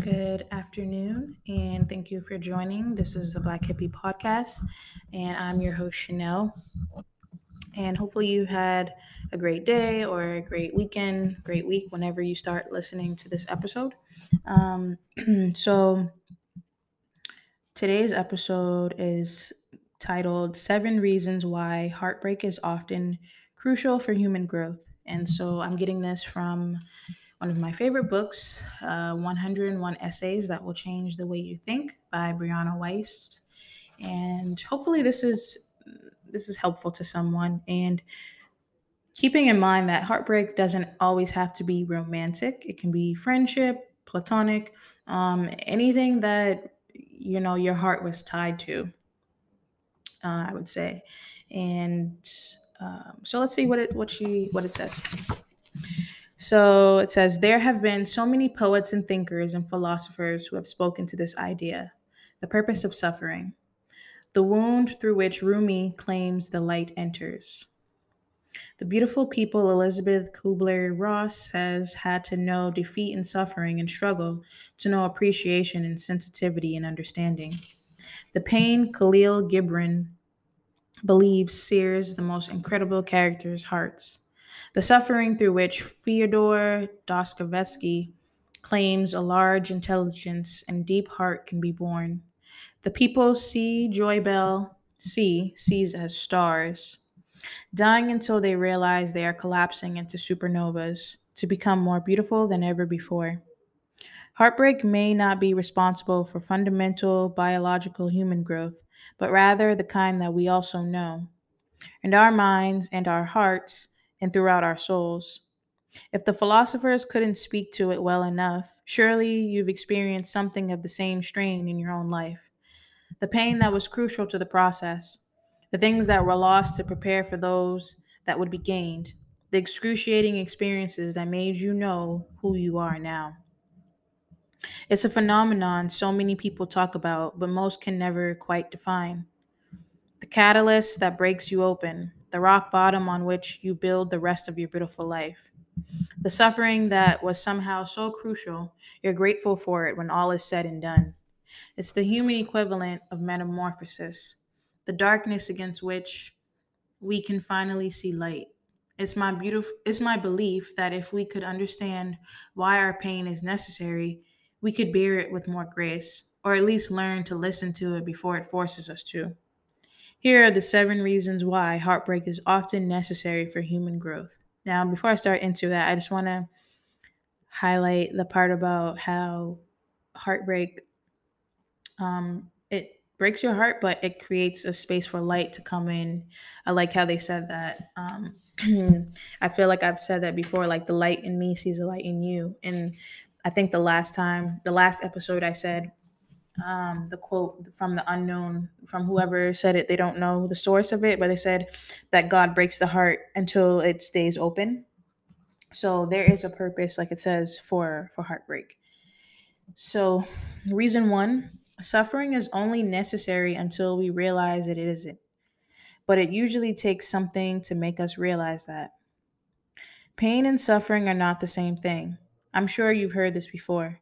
Good afternoon, and thank you for joining. This is the Black Hippie Podcast, and I'm your host, Chanel. And hopefully, you had a great day or a great weekend, great week whenever you start listening to this episode. Um, so, today's episode is titled Seven Reasons Why Heartbreak is Often Crucial for Human Growth. And so, I'm getting this from one of my favorite books, uh, 101 Essays That Will Change the Way You Think by Brianna Wiest. And hopefully this is this is helpful to someone. And keeping in mind that heartbreak doesn't always have to be romantic. It can be friendship, platonic, um, anything that you know your heart was tied to. Uh, I would say, and um, so let's see what it what she what it says. So it says, There have been so many poets and thinkers and philosophers who have spoken to this idea the purpose of suffering, the wound through which Rumi claims the light enters. The beautiful people Elizabeth Kubler Ross has had to know defeat and suffering and struggle to know appreciation and sensitivity and understanding. The pain Khalil Gibran believes sears the most incredible characters' hearts. The suffering through which Fyodor Dostoevsky claims a large intelligence and deep heart can be born. The people see Joy Bell see sees as stars, dying until they realize they are collapsing into supernovas to become more beautiful than ever before. Heartbreak may not be responsible for fundamental biological human growth, but rather the kind that we also know. And our minds and our hearts and throughout our souls. If the philosophers couldn't speak to it well enough, surely you've experienced something of the same strain in your own life. The pain that was crucial to the process, the things that were lost to prepare for those that would be gained, the excruciating experiences that made you know who you are now. It's a phenomenon so many people talk about, but most can never quite define. The catalyst that breaks you open, the rock bottom on which you build the rest of your beautiful life. The suffering that was somehow so crucial, you're grateful for it when all is said and done. It's the human equivalent of metamorphosis, the darkness against which we can finally see light. It's my beautiful it's my belief that if we could understand why our pain is necessary, we could bear it with more grace, or at least learn to listen to it before it forces us to. Here are the seven reasons why heartbreak is often necessary for human growth. Now, before I start into that, I just want to highlight the part about how heartbreak um, it breaks your heart, but it creates a space for light to come in. I like how they said that. Um, I feel like I've said that before. Like the light in me sees the light in you, and I think the last time, the last episode, I said um, the quote from the unknown from whoever said it. They don't know the source of it, but they said that God breaks the heart until it stays open. So there is a purpose, like it says, for for heartbreak. So reason one, suffering is only necessary until we realize that it isn't. But it usually takes something to make us realize that. Pain and suffering are not the same thing. I'm sure you've heard this before.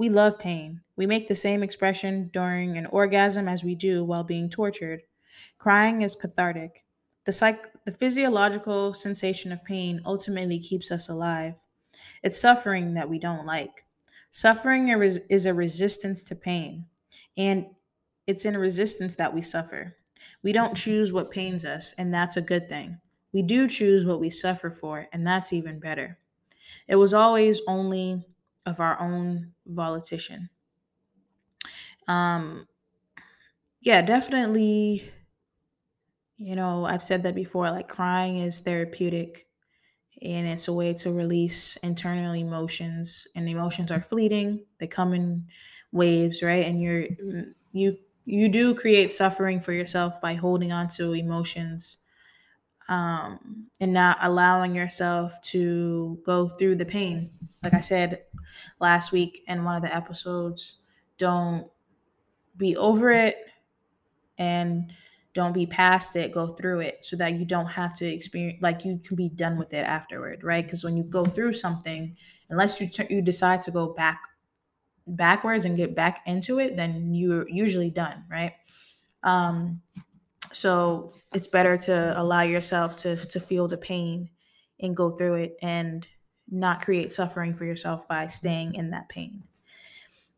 We love pain. We make the same expression during an orgasm as we do while being tortured. Crying is cathartic. The, psych- the physiological sensation of pain ultimately keeps us alive. It's suffering that we don't like. Suffering is a resistance to pain, and it's in resistance that we suffer. We don't choose what pains us, and that's a good thing. We do choose what we suffer for, and that's even better. It was always only of our own volition. Um, yeah, definitely. You know, I've said that before. Like crying is therapeutic, and it's a way to release internal emotions. And emotions are fleeting; they come in waves, right? And you're you you do create suffering for yourself by holding on to emotions um, and not allowing yourself to go through the pain. Like I said last week in one of the episodes, don't be over it and don't be past it go through it so that you don't have to experience like you can be done with it afterward right because when you go through something unless you t- you decide to go back backwards and get back into it, then you're usually done, right? Um, so it's better to allow yourself to to feel the pain and go through it and not create suffering for yourself by staying in that pain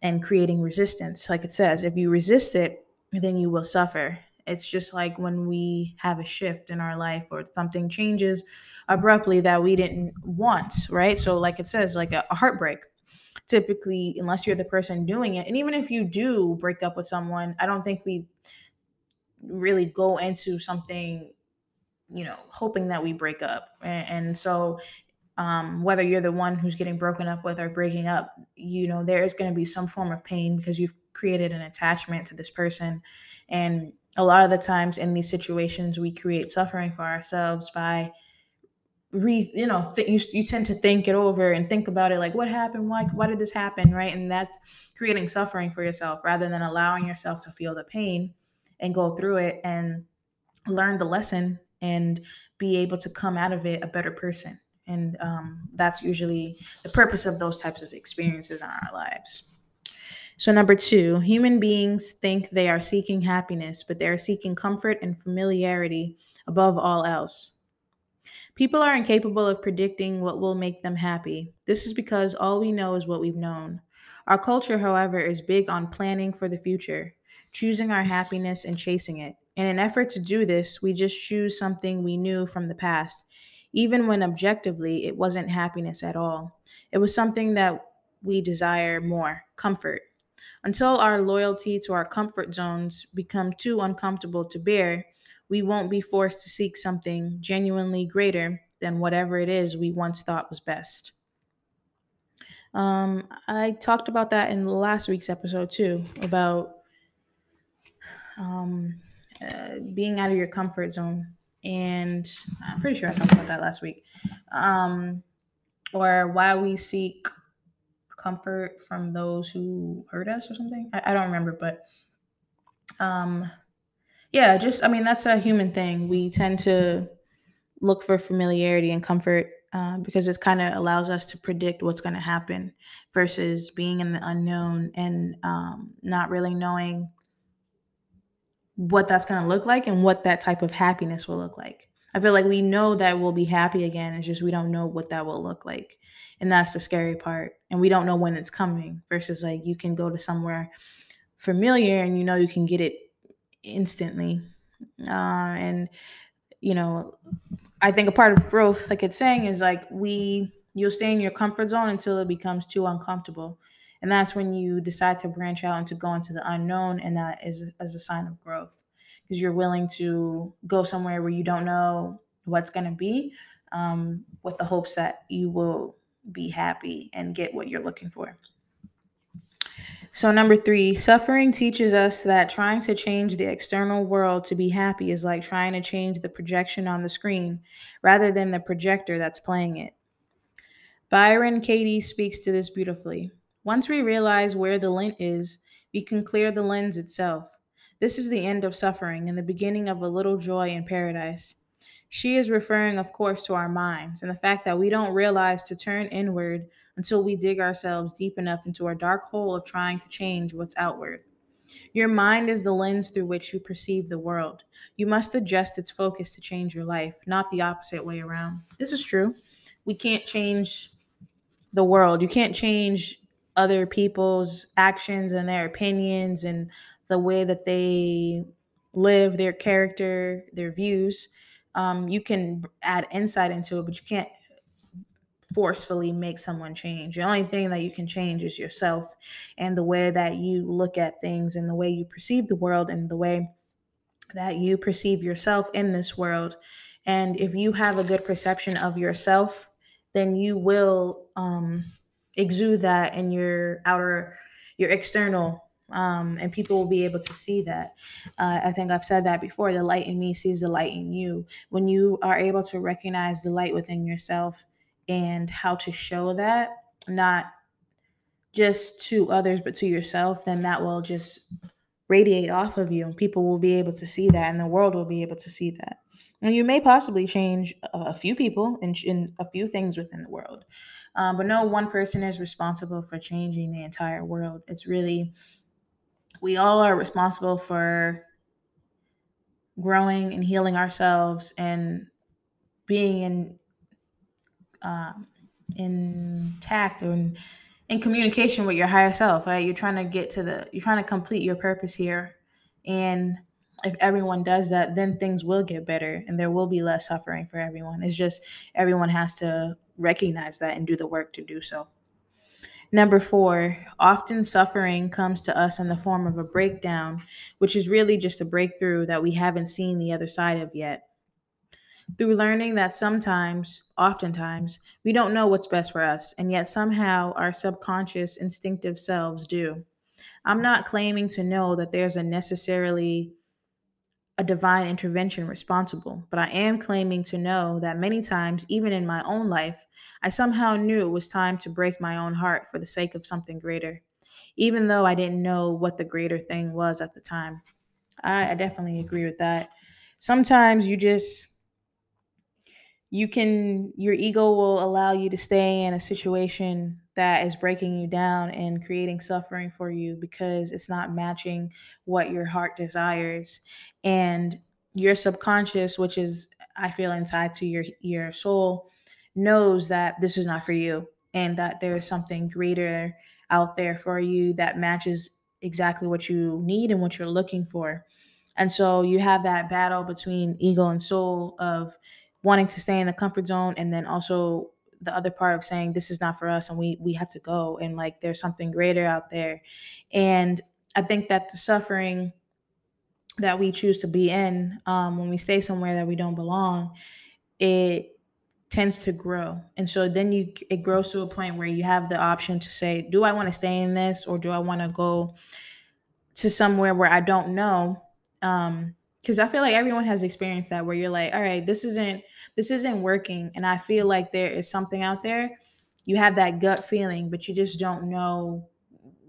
and creating resistance. Like it says, if you resist it, then you will suffer. It's just like when we have a shift in our life or something changes abruptly that we didn't want, right? So, like it says, like a, a heartbreak. Typically, unless you're the person doing it, and even if you do break up with someone, I don't think we really go into something you know hoping that we break up. And, and so um, whether you're the one who's getting broken up with or breaking up you know there is going to be some form of pain because you've created an attachment to this person. And a lot of the times in these situations we create suffering for ourselves by re you know th- you, you tend to think it over and think about it like what happened? Why why did this happen? Right? And that's creating suffering for yourself rather than allowing yourself to feel the pain and go through it and learn the lesson and be able to come out of it a better person. And um, that's usually the purpose of those types of experiences in our lives. So, number two, human beings think they are seeking happiness, but they are seeking comfort and familiarity above all else. People are incapable of predicting what will make them happy. This is because all we know is what we've known. Our culture, however, is big on planning for the future choosing our happiness and chasing it. In an effort to do this, we just choose something we knew from the past, even when objectively it wasn't happiness at all. It was something that we desire more comfort. Until our loyalty to our comfort zones become too uncomfortable to bear, we won't be forced to seek something genuinely greater than whatever it is we once thought was best. Um, I talked about that in last week's episode too, about um, uh, being out of your comfort zone. And I'm pretty sure I talked about that last week. Um, or why we seek comfort from those who hurt us or something. I, I don't remember, but um, yeah, just, I mean, that's a human thing. We tend to look for familiarity and comfort uh, because it kind of allows us to predict what's going to happen versus being in the unknown and um, not really knowing what that's going to look like and what that type of happiness will look like. I feel like we know that we'll be happy again. It's just we don't know what that will look like. And that's the scary part. And we don't know when it's coming versus like you can go to somewhere familiar and you know you can get it instantly. Uh, and, you know, I think a part of growth, like it's saying, is like we, you'll stay in your comfort zone until it becomes too uncomfortable. And that's when you decide to branch out and to go into the unknown. And that is as a sign of growth because you're willing to go somewhere where you don't know what's going to be um, with the hopes that you will be happy and get what you're looking for. So, number three, suffering teaches us that trying to change the external world to be happy is like trying to change the projection on the screen rather than the projector that's playing it. Byron Katie speaks to this beautifully. Once we realize where the lint is, we can clear the lens itself. This is the end of suffering and the beginning of a little joy in paradise. She is referring, of course, to our minds and the fact that we don't realize to turn inward until we dig ourselves deep enough into our dark hole of trying to change what's outward. Your mind is the lens through which you perceive the world. You must adjust its focus to change your life, not the opposite way around. This is true. We can't change the world. You can't change other people's actions and their opinions and the way that they live, their character, their views. Um, you can add insight into it, but you can't forcefully make someone change. The only thing that you can change is yourself and the way that you look at things and the way you perceive the world and the way that you perceive yourself in this world. And if you have a good perception of yourself, then you will um, exude that in your outer your external um, and people will be able to see that. Uh, I think I've said that before. The light in me sees the light in you. When you are able to recognize the light within yourself and how to show that, not just to others, but to yourself, then that will just radiate off of you, people will be able to see that, and the world will be able to see that. And you may possibly change a few people and, and a few things within the world. Um, but no one person is responsible for changing the entire world. It's really, we all are responsible for growing and healing ourselves and being in um, intact and in communication with your higher self right? You're trying to get to the you're trying to complete your purpose here. And if everyone does that then things will get better and there will be less suffering for everyone. It's just everyone has to recognize that and do the work to do so Number four, often suffering comes to us in the form of a breakdown, which is really just a breakthrough that we haven't seen the other side of yet through learning that sometimes, oftentimes, we don't know what's best for us, and yet somehow our subconscious instinctive selves do. I'm not claiming to know that there's a necessarily a divine intervention responsible, but I am claiming to know that many times, even in my own life, I somehow knew it was time to break my own heart for the sake of something greater, even though I didn't know what the greater thing was at the time. I, I definitely agree with that. Sometimes you just you can your ego will allow you to stay in a situation that is breaking you down and creating suffering for you because it's not matching what your heart desires and your subconscious which is i feel inside to your your soul knows that this is not for you and that there is something greater out there for you that matches exactly what you need and what you're looking for. And so you have that battle between ego and soul of wanting to stay in the comfort zone and then also the other part of saying this is not for us and we we have to go and like there's something greater out there. And i think that the suffering that we choose to be in um, when we stay somewhere that we don't belong it tends to grow. And so then you it grows to a point where you have the option to say do i want to stay in this or do i want to go to somewhere where i don't know? Um, because I feel like everyone has experienced that where you're like, all right, this isn't this isn't working, and I feel like there is something out there. You have that gut feeling, but you just don't know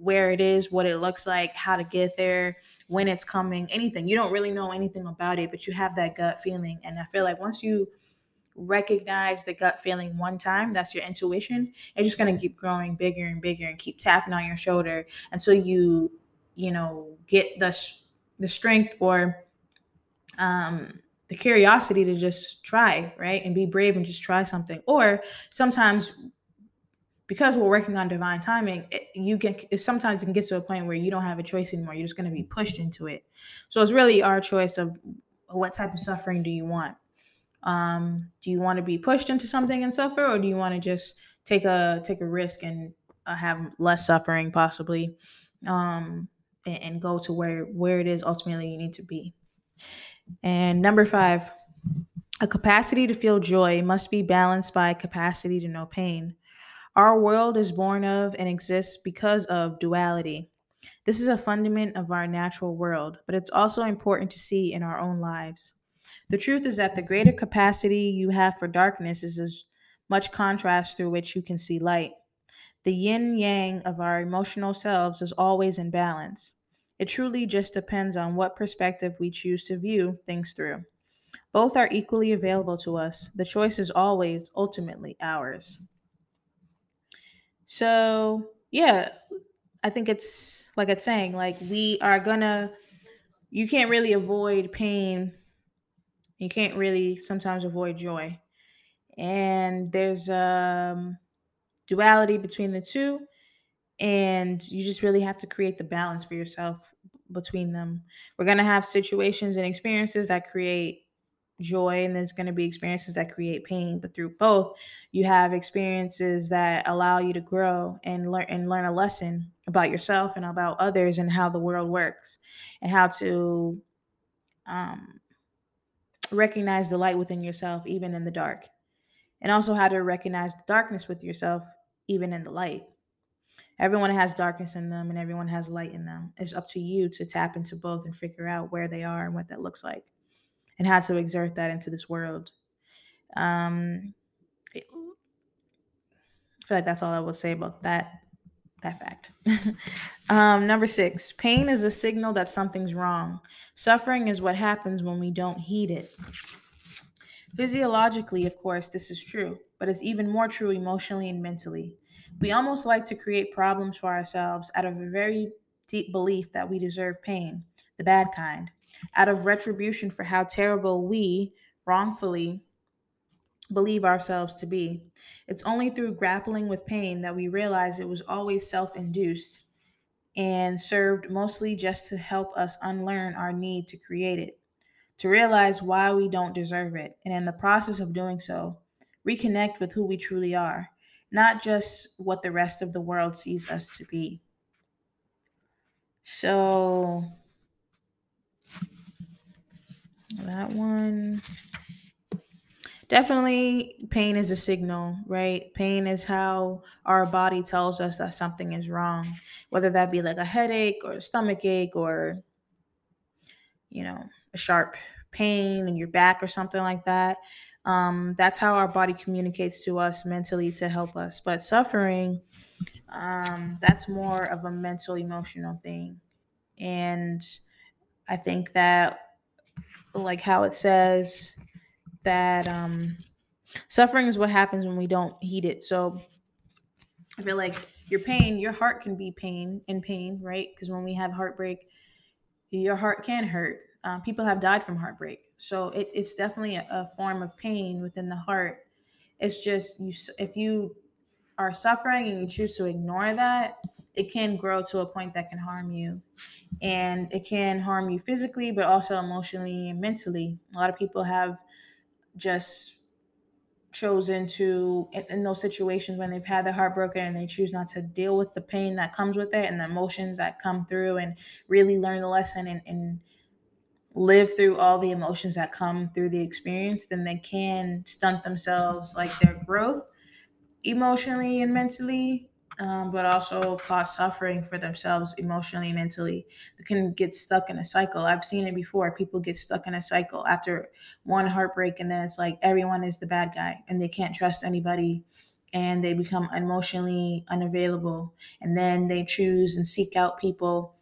where it is, what it looks like, how to get there, when it's coming, anything. You don't really know anything about it, but you have that gut feeling, and I feel like once you recognize the gut feeling one time, that's your intuition. It's just gonna keep growing bigger and bigger and keep tapping on your shoulder until you, you know, get the the strength or um, the curiosity to just try, right? And be brave and just try something. Or sometimes because we're working on divine timing, it, you it sometimes it can get to a point where you don't have a choice anymore. You're just going to be pushed into it. So it's really our choice of what type of suffering do you want? Um, do you want to be pushed into something and suffer, or do you want to just take a take a risk and uh, have less suffering, possibly, um, and, and go to where where it is ultimately you need to be? And number five, a capacity to feel joy must be balanced by a capacity to know pain. Our world is born of and exists because of duality. This is a fundament of our natural world, but it's also important to see in our own lives. The truth is that the greater capacity you have for darkness is as much contrast through which you can see light. The yin yang of our emotional selves is always in balance. It truly just depends on what perspective we choose to view things through. Both are equally available to us. The choice is always ultimately ours. So, yeah, I think it's like it's saying, like, we are gonna, you can't really avoid pain. You can't really sometimes avoid joy. And there's um, duality between the two and you just really have to create the balance for yourself between them. We're going to have situations and experiences that create joy and there's going to be experiences that create pain but through both you have experiences that allow you to grow and learn and learn a lesson about yourself and about others and how the world works and how to um, recognize the light within yourself even in the dark and also how to recognize the darkness with yourself even in the light everyone has darkness in them and everyone has light in them. It's up to you to tap into both and figure out where they are and what that looks like and how to exert that into this world. Um, I feel like that's all I will say about that that fact. um, number six, pain is a signal that something's wrong. Suffering is what happens when we don't heed it. Physiologically, of course, this is true, but it's even more true emotionally and mentally. We almost like to create problems for ourselves out of a very deep belief that we deserve pain, the bad kind, out of retribution for how terrible we wrongfully believe ourselves to be. It's only through grappling with pain that we realize it was always self induced and served mostly just to help us unlearn our need to create it, to realize why we don't deserve it, and in the process of doing so, reconnect with who we truly are, not just what the rest of the world sees us to be. So, that one definitely pain is a signal, right? Pain is how our body tells us that something is wrong, whether that be like a headache or a stomach ache or, you know, a sharp pain in your back or something like that. Um, that's how our body communicates to us mentally to help us. But suffering, um, that's more of a mental, emotional thing. And I think that, like how it says, that um, suffering is what happens when we don't heed it. So I feel like your pain, your heart can be pain in pain, right? Because when we have heartbreak, your heart can hurt. Uh, people have died from heartbreak, so it, it's definitely a, a form of pain within the heart. It's just you if you are suffering and you choose to ignore that, it can grow to a point that can harm you. And it can harm you physically, but also emotionally and mentally. A lot of people have just chosen to in, those situations when they've had their heart broken and they choose not to deal with the pain that comes with it and the emotions that come through and really learn the lesson and, and live through all the emotions that come through the experience then they can stunt themselves like their growth emotionally and mentally um, but also cause suffering for themselves emotionally mentally. They can get stuck in a cycle. I've seen it before. People get stuck in a cycle after one heartbreak, and then it's like everyone is the bad guy and they can't trust anybody and they become emotionally unavailable. And then they choose and seek out people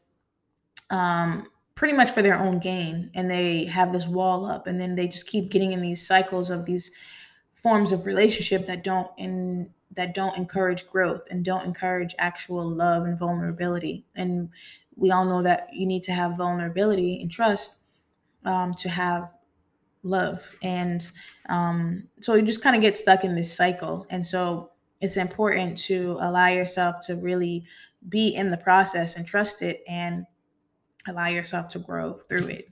um, pretty much for their own gain. And they have this wall up, and then they just keep getting in these cycles of these forms of relationship that don't in that don't encourage growth and don't encourage actual love and vulnerability. And we all know that you need to have vulnerability and trust um, to have love. And um, so you just kind of get stuck in this cycle. And so it's important to allow yourself to really be in the process and trust it and allow yourself to grow through it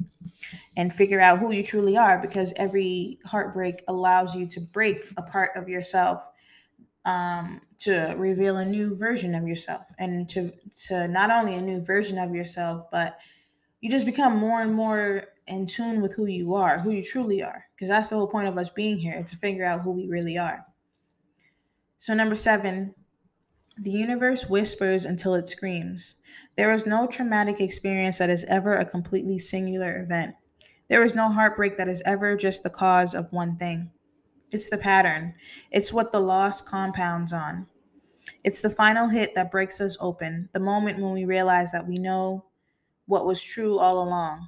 and figure out who you truly are because every heartbreak allows you to break a part of yourself um, to reveal a new version of yourself and to to not only a new version of yourself but you just become more and more in tune with who you are who you truly are because that's the whole point of us being here to figure out who we really are. So number seven the universe whispers until it screams. There is no traumatic experience that is ever a completely singular event. There is no heartbreak that is ever just the cause of one thing it's the pattern. It's what the loss compounds on. It's the final hit that breaks us open, the moment when we realize that we know what was true all along,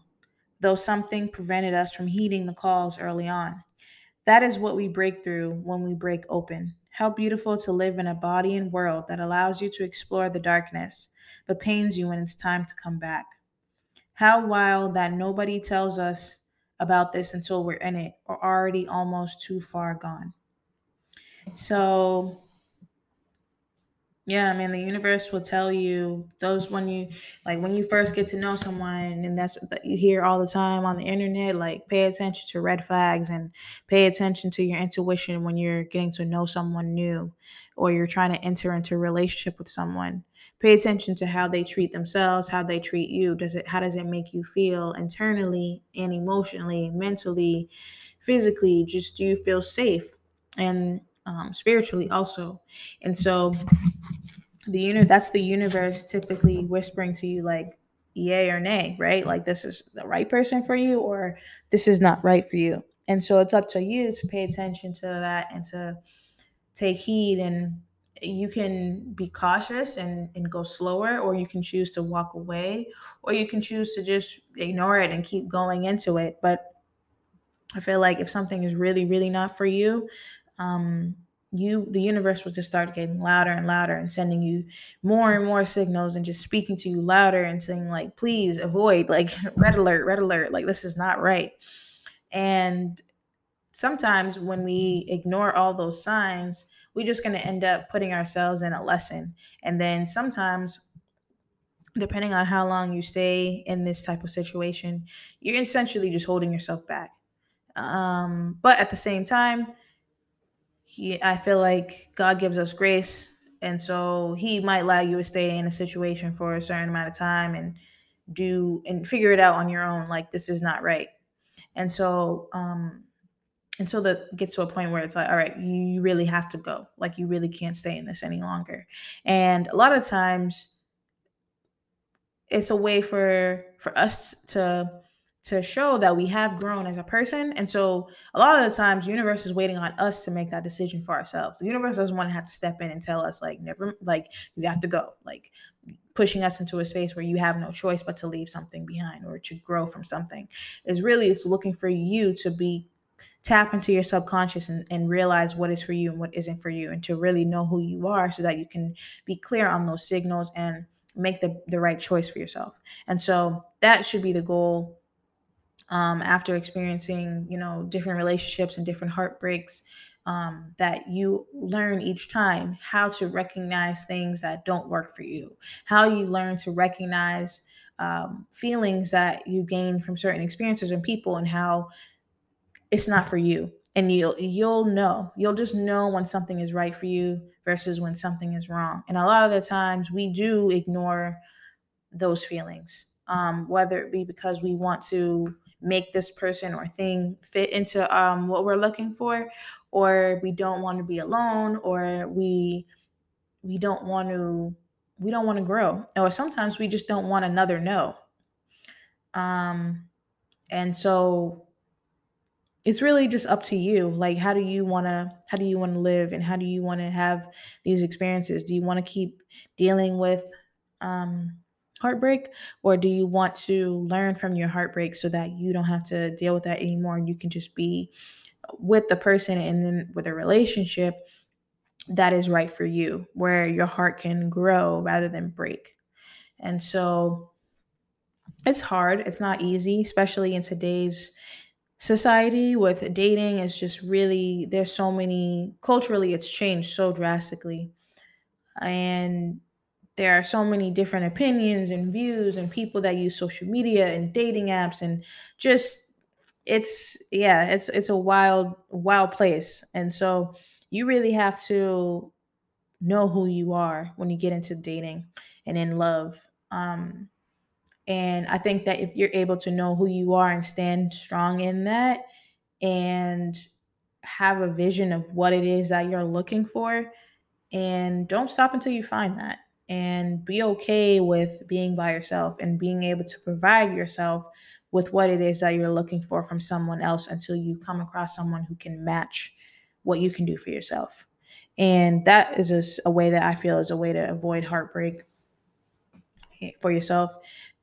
though something prevented us from heeding the calls early on. That is what we break through when we break open. How beautiful to live in a body and world that allows you to explore the darkness, but pains you when it's time to come back. How wild that nobody tells us about this until we're in it or already almost too far gone. So, yeah, I mean, the universe will tell you those when you like when you first get to know someone, and that's that you hear all the time on the internet. Like, pay attention to red flags and pay attention to your intuition when you're getting to know someone new or you're trying to enter into a relationship with someone pay attention to how they treat themselves how they treat you does it how does it make you feel internally and emotionally mentally physically? Just do you feel safe and um, spiritually also? And so the unit that's the universe typically whispering to you like yay or nay right? Like this is the right person for you or this is not right for you. And so it's up to you to pay attention to that and to take heed and you can be cautious and, and go slower, or you can choose to walk away, or you can choose to just ignore it and keep going into it. But I feel like if something is really, really not for you, um, you the universe will just start getting louder and louder and sending you more and more signals and just speaking to you louder and saying like please avoid like red alert red alert like this is not right and sometimes when we ignore all those signs we're just going to end up putting ourselves in a lesson and then sometimes depending on how long you stay in this type of situation you're essentially just holding yourself back um, but at the same time he I feel like God gives us grace and so he might allow you to stay in a situation for a certain amount of time and do and figure it out on your own like this is not right. And so um until that gets to a point where it's like all right you really have to go like you really can't stay in this any longer and a lot of times it's a way for for us to to show that we have grown as a person. And so a lot of the times the universe is waiting on us to make that decision for ourselves. The universe doesn't want to have to step in and tell us like never like you have to go. Like pushing us into a space where you have no choice but to leave something behind or to grow from something. Is really it's looking for you to be tap into your subconscious and, and realize what is for you and what isn't for you and to really know who you are so that you can be clear on those signals and make the, the right choice for yourself. And so that should be the goal um, after experiencing, you know, different relationships and different heartbreaks, um, that you learn each time how to recognize things that don't work for you, how you learn to recognize um, feelings that you gain from certain experiences and people, and how it's not for you. And you'll you'll know you'll just know when something is right for you versus when something is wrong. And a lot of the times we do ignore those feelings, um, whether it be because we want to make this person or thing fit into um, what we're looking for or we don't want to be alone or we we don't want to we don't want to grow or sometimes we just don't want another no um and so it's really just up to you like how do you want to how do you want to live and how do you want to have these experiences? Do you want to keep dealing with um heartbreak or do you want to learn from your heartbreak so that you don't have to deal with that anymore and you can just be with the person and then with a relationship that is right for you where your heart can grow rather than break? And so it's hard it's not easy especially in today's society with dating is just really there's so many culturally it's changed so drastically. And there are so many different opinions and views and people that use social media and dating apps and just it's yeah it's it's a wild wild place. And so you really have to know who you are when you get into dating and in love. Um and i think that if you're able to know who you are and stand strong in that and have a vision of what it is that you're looking for and don't stop until you find that and be okay with being by yourself and being able to provide yourself with what it is that you're looking for from someone else until you come across someone who can match what you can do for yourself. And that is a, a way that I feel is a way to avoid heartbreak eh, for yourself.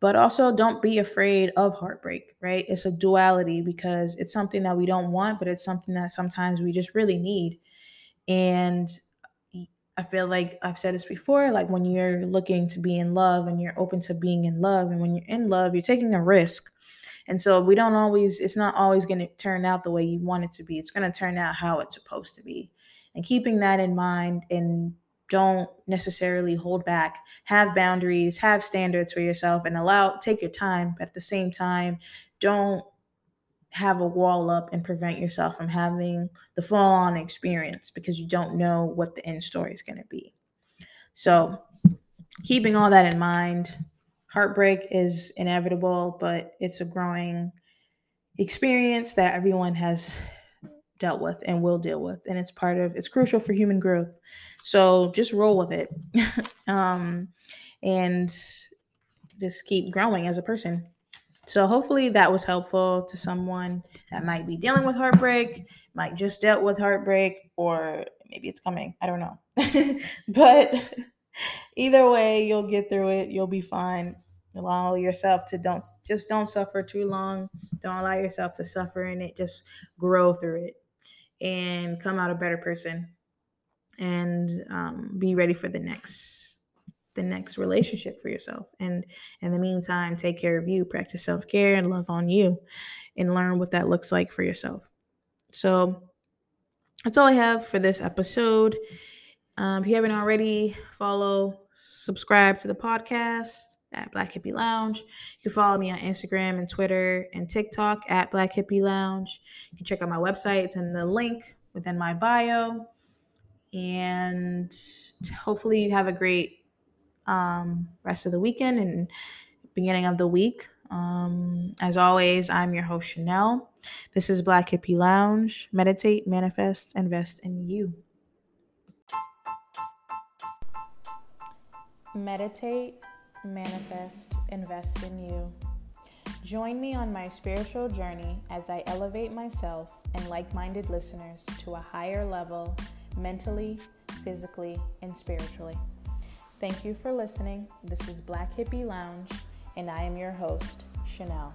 But also, don't be afraid of heartbreak, right? It's a duality because it's something that we don't want, but it's something that sometimes we just really need. And I feel like I've said this before like when you're looking to be in love and you're open to being in love, and when you're in love, you're taking a risk. And so we don't always, it's not always going to turn out the way you want it to be. It's going to turn out how it's supposed to be. And keeping that in mind and don't necessarily hold back, have boundaries, have standards for yourself, and allow, take your time. But at the same time, don't have a wall up and prevent yourself from having the full on experience because you don't know what the end story is going to be. So, keeping all that in mind, heartbreak is inevitable, but it's a growing experience that everyone has dealt with and will deal with and it's part of it's crucial for human growth so just roll with it um and just keep growing as a person so hopefully that was helpful to someone that might be dealing with heartbreak, might just dealt with heartbreak, or maybe it's coming. I don't know. but either way, you'll get through it. You'll be fine. Allow yourself to don't just don't suffer too long. Don't allow yourself to suffer in it. Just grow through it and come out a better person. And um, be ready for the next the next relationship for yourself. And in the meantime, take care of you, practice self care, and love on you, and learn what that looks like for yourself. So that's all I have for this episode. Um, if you haven't already, follow, subscribe to the podcast at Black Hippie Lounge. You can follow me on Instagram and Twitter and TikTok at Black Hippie Lounge. You can check out my website, it's in the link within my bio. And hopefully, you have a great um, rest of the weekend and beginning of the week. Um, as always, I'm your host, Chanel. This is Black Hippie Lounge. Meditate, manifest, invest in you. Meditate, manifest, invest in you. Join me on my spiritual journey as I elevate myself and like minded listeners to a higher level mentally, physically, and spiritually. Thank you for listening. This is Black Hippie Lounge, and I am your host, Chanel.